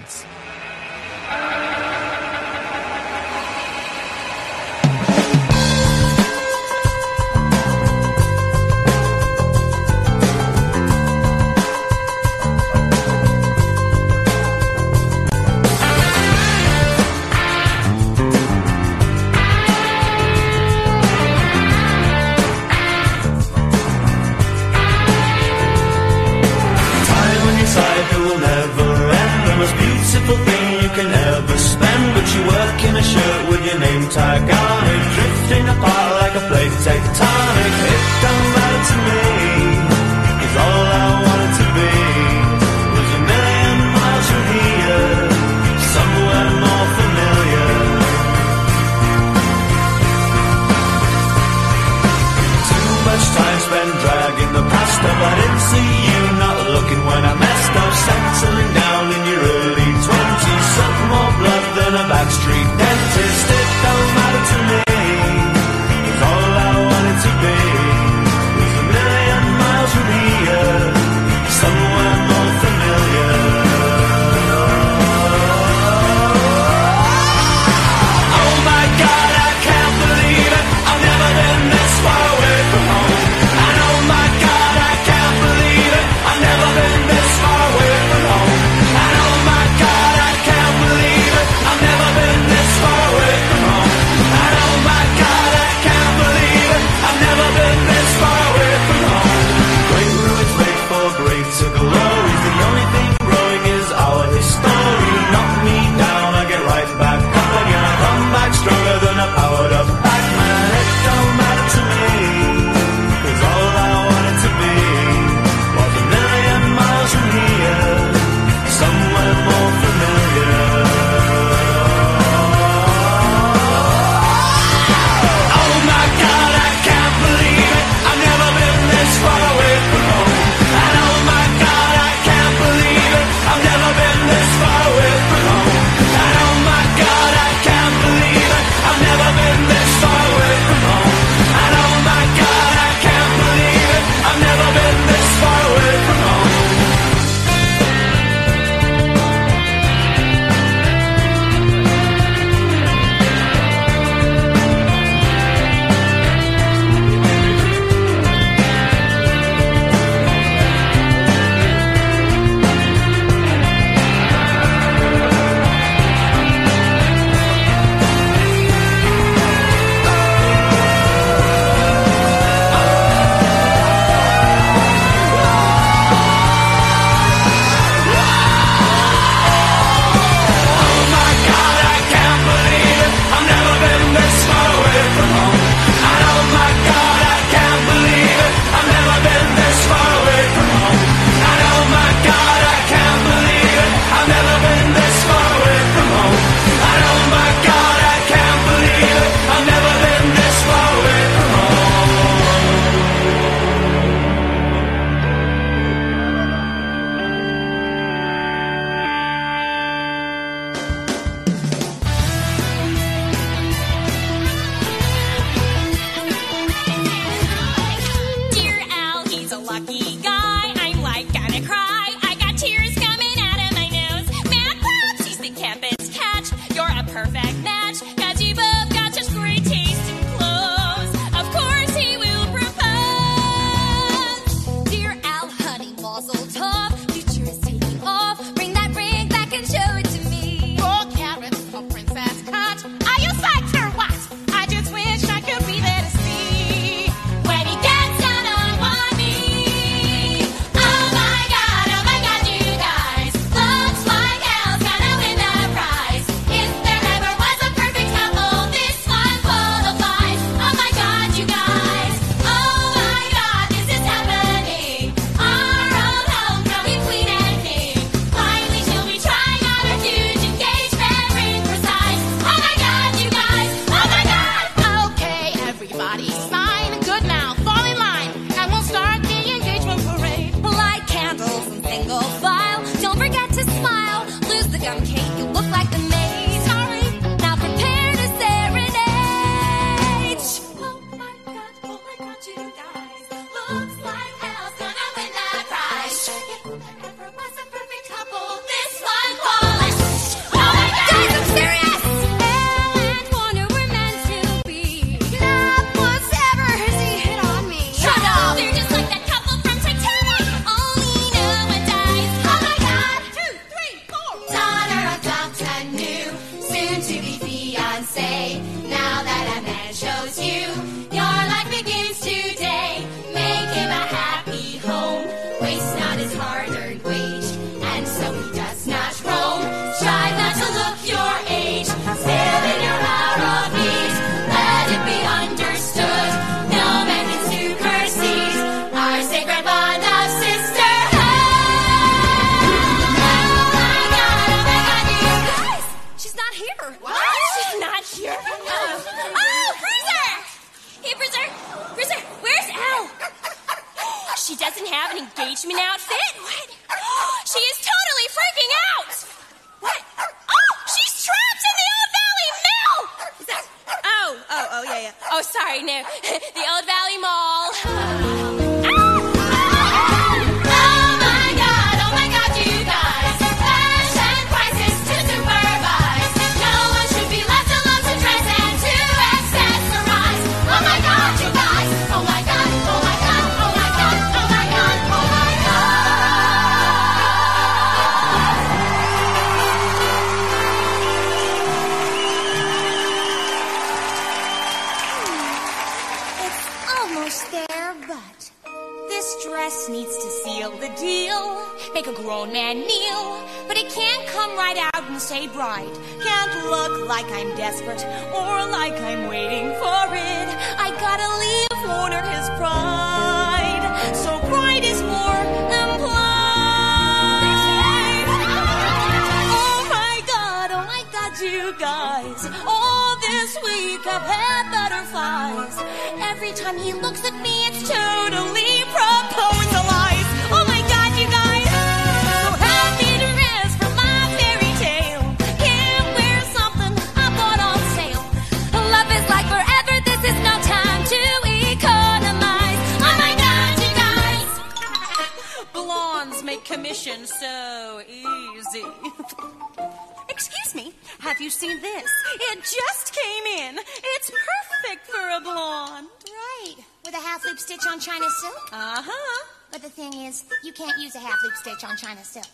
loop stitch on china silk? Uh-huh. But the thing is, you can't use a half-loop stitch on china silk.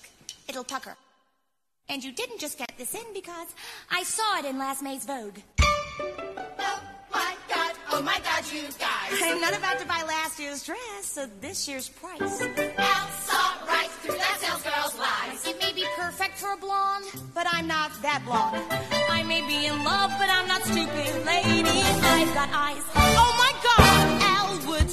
It'll pucker. And you didn't just get this in because I saw it in last May's Vogue. Oh my god, oh my god, you guys. I'm not about to buy last year's dress, so this year's price. Elle saw right through that salesgirl's lies. It may be perfect for a blonde, but I'm not that blonde. I may be in love, but I'm not stupid, lady. I've got eyes. Oh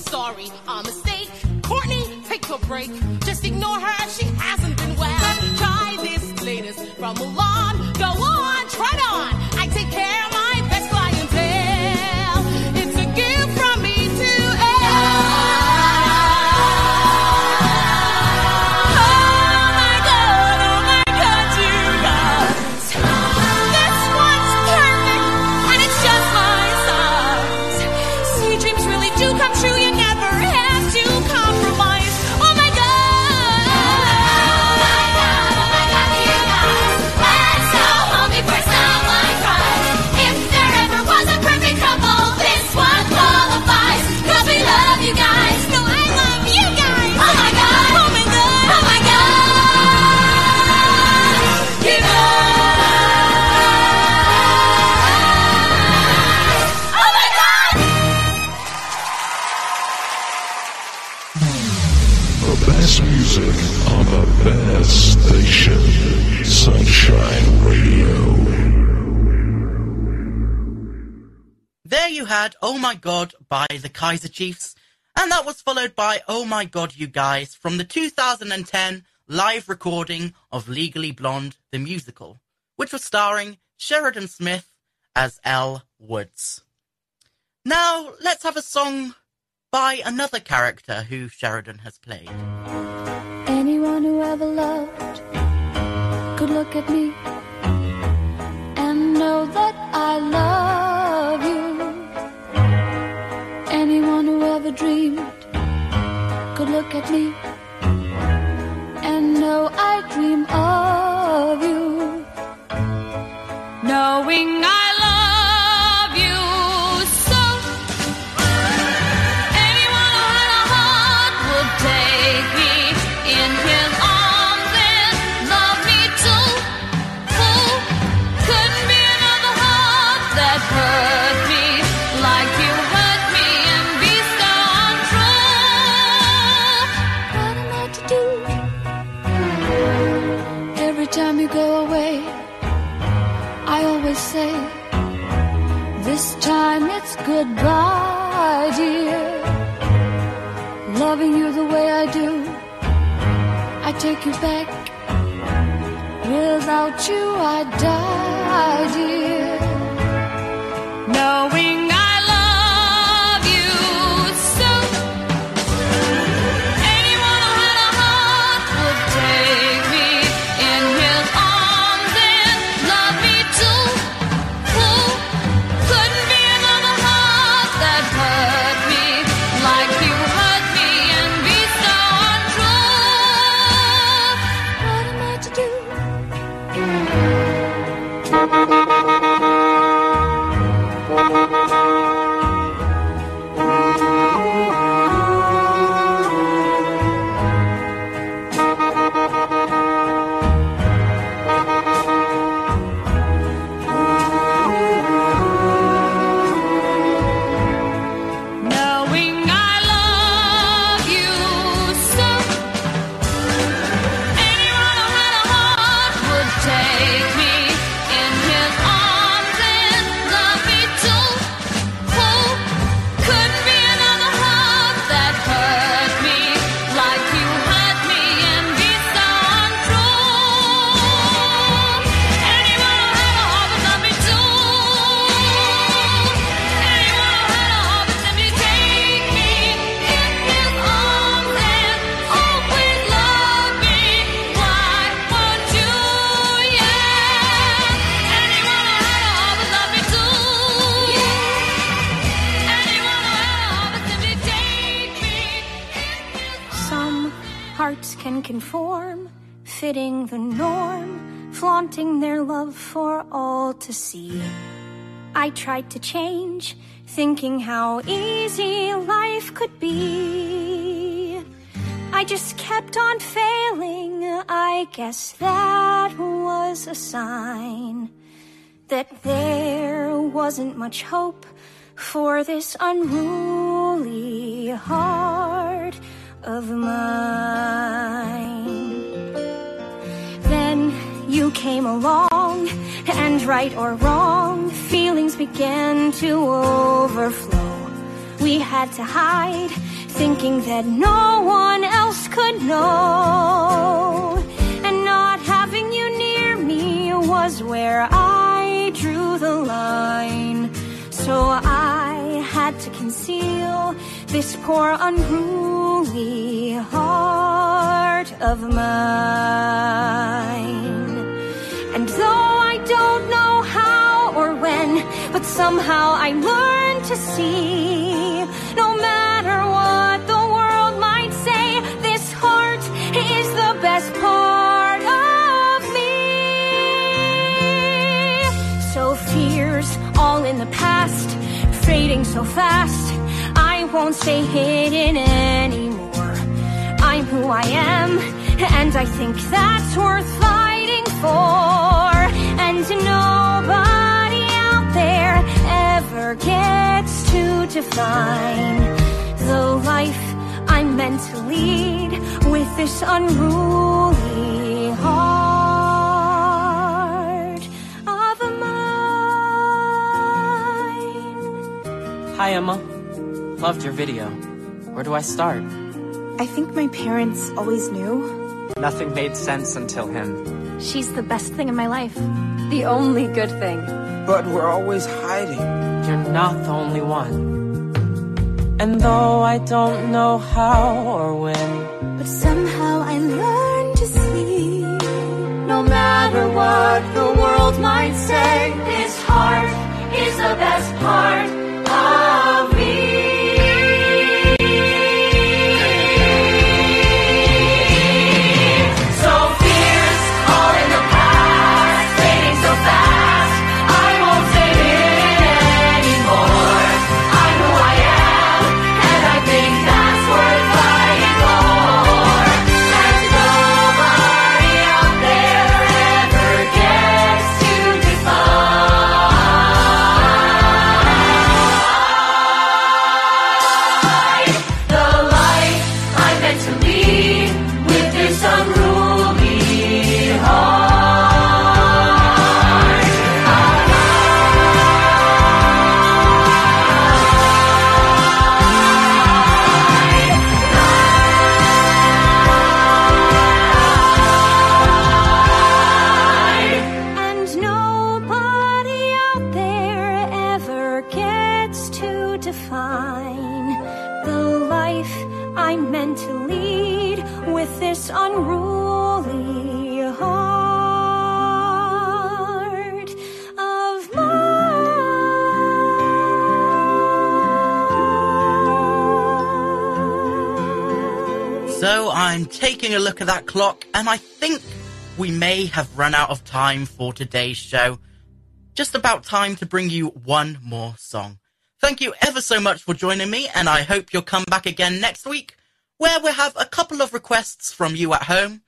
sorry, a mistake. Courtney, take a break. Just ignore her, she hasn't been well. Try this latest from Milan. Go on, tread on. I take care of my had Oh My God by the Kaiser Chiefs, and that was followed by Oh My God You Guys from the 2010 live recording of Legally Blonde the Musical, which was starring Sheridan Smith as Elle Woods. Now, let's have a song by another character who Sheridan has played. Anyone who ever loved could look at me and know that I love. dreamed could look at me and know I dream of you. Knowing I goodbye, dear. Loving you the way I do, I take you back. Without you, I'd die, dear. Knowing tried to change, thinking how easy life could be. I just kept on failing, I guess that was a sign that there wasn't much hope for this unruly heart of mine. You came along, and right or wrong, feelings began to overflow. We had to hide, thinking that no one else could know. And not having you near me was where I drew the line. So I had to conceal this poor unruly heart of mine. Or when, but somehow I learned to see, no matter what the world might say, this heart is the best part of me. So fears all in the past, fading so fast, I won't stay hidden anymore. I'm who I am, and I think that's worth fighting for. And nobody ever gets to define the life I'm meant to lead with this unruly heart of mine. Hi, Emma. Loved your video. Where do I start? I think my parents always knew. Nothing made sense until him. She's the best thing in my life. The only good thing. But we're always hiding. You're not the only one. And though I don't know how or when, But somehow I learned to see. No matter what the world might say, this heart is the best part of at that clock, and I think we may have run out of time for today's show. Just about time to bring you one more song. Thank you ever so much for joining me, and I hope you'll come back again next week, where we'll have a couple of requests from you at home,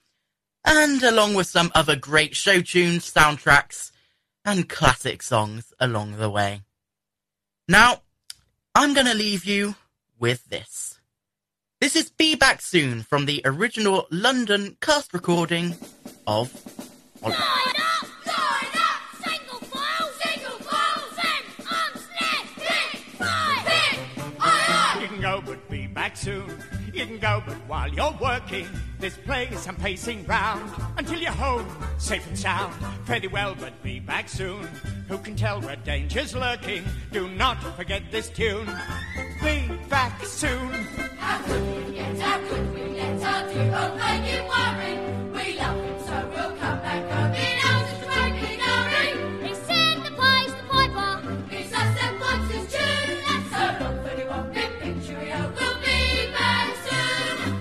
and along with some other great show tunes, soundtracks, and classic songs along the way. Now, I'm gonna leave you with this. This is Be Back Soon from the original London cast recording of Line up, line up, single file, single file, send Oliver. You can go but be back soon. You can go but while you're working, this place I'm pacing round until you're home, safe and sound. Fairly well, but be back soon. Who can tell where danger's lurking? Do not forget this tune. Be back soon. How could we get, how could we let our dear old make it worry? We love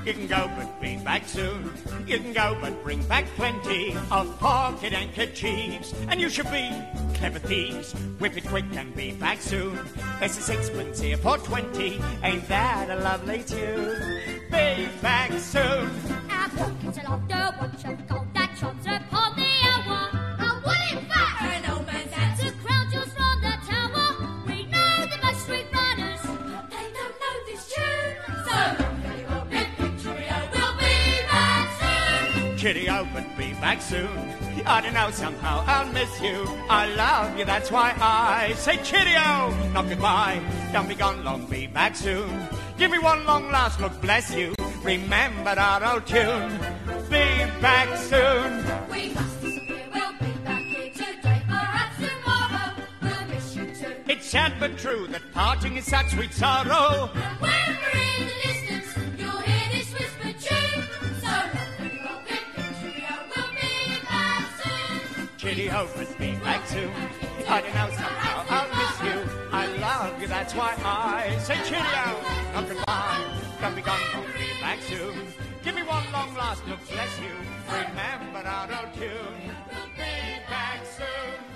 You can go but be back soon. You can go but bring back plenty of pocket handkerchiefs. And you should be clever thieves. Whip it quick and be back soon. There's a sixpence here for twenty. Ain't that a lovely tune? Be back soon. Our pockets are locked, watch of gold that trumps upon the hour. A wooden fat and Kitty O, but be back soon. I don't know, somehow I'll miss you. I love you, that's why I say Chitty-O, not goodbye. Don't be gone long, be back soon. Give me one long last look, bless you. Remember our old tune. Be back soon. We must disappear, we'll be back here today, perhaps tomorrow. We'll miss you too. It's sad but true that parting is such sweet sorrow. When we're in the kitty over at me like two. I don't know somehow I'll miss you. I love you, that's why I say cheerio, not goodbye. come be gone, don't be back soon. Give me one long last look, bless you. Remember our old tune. Be back soon.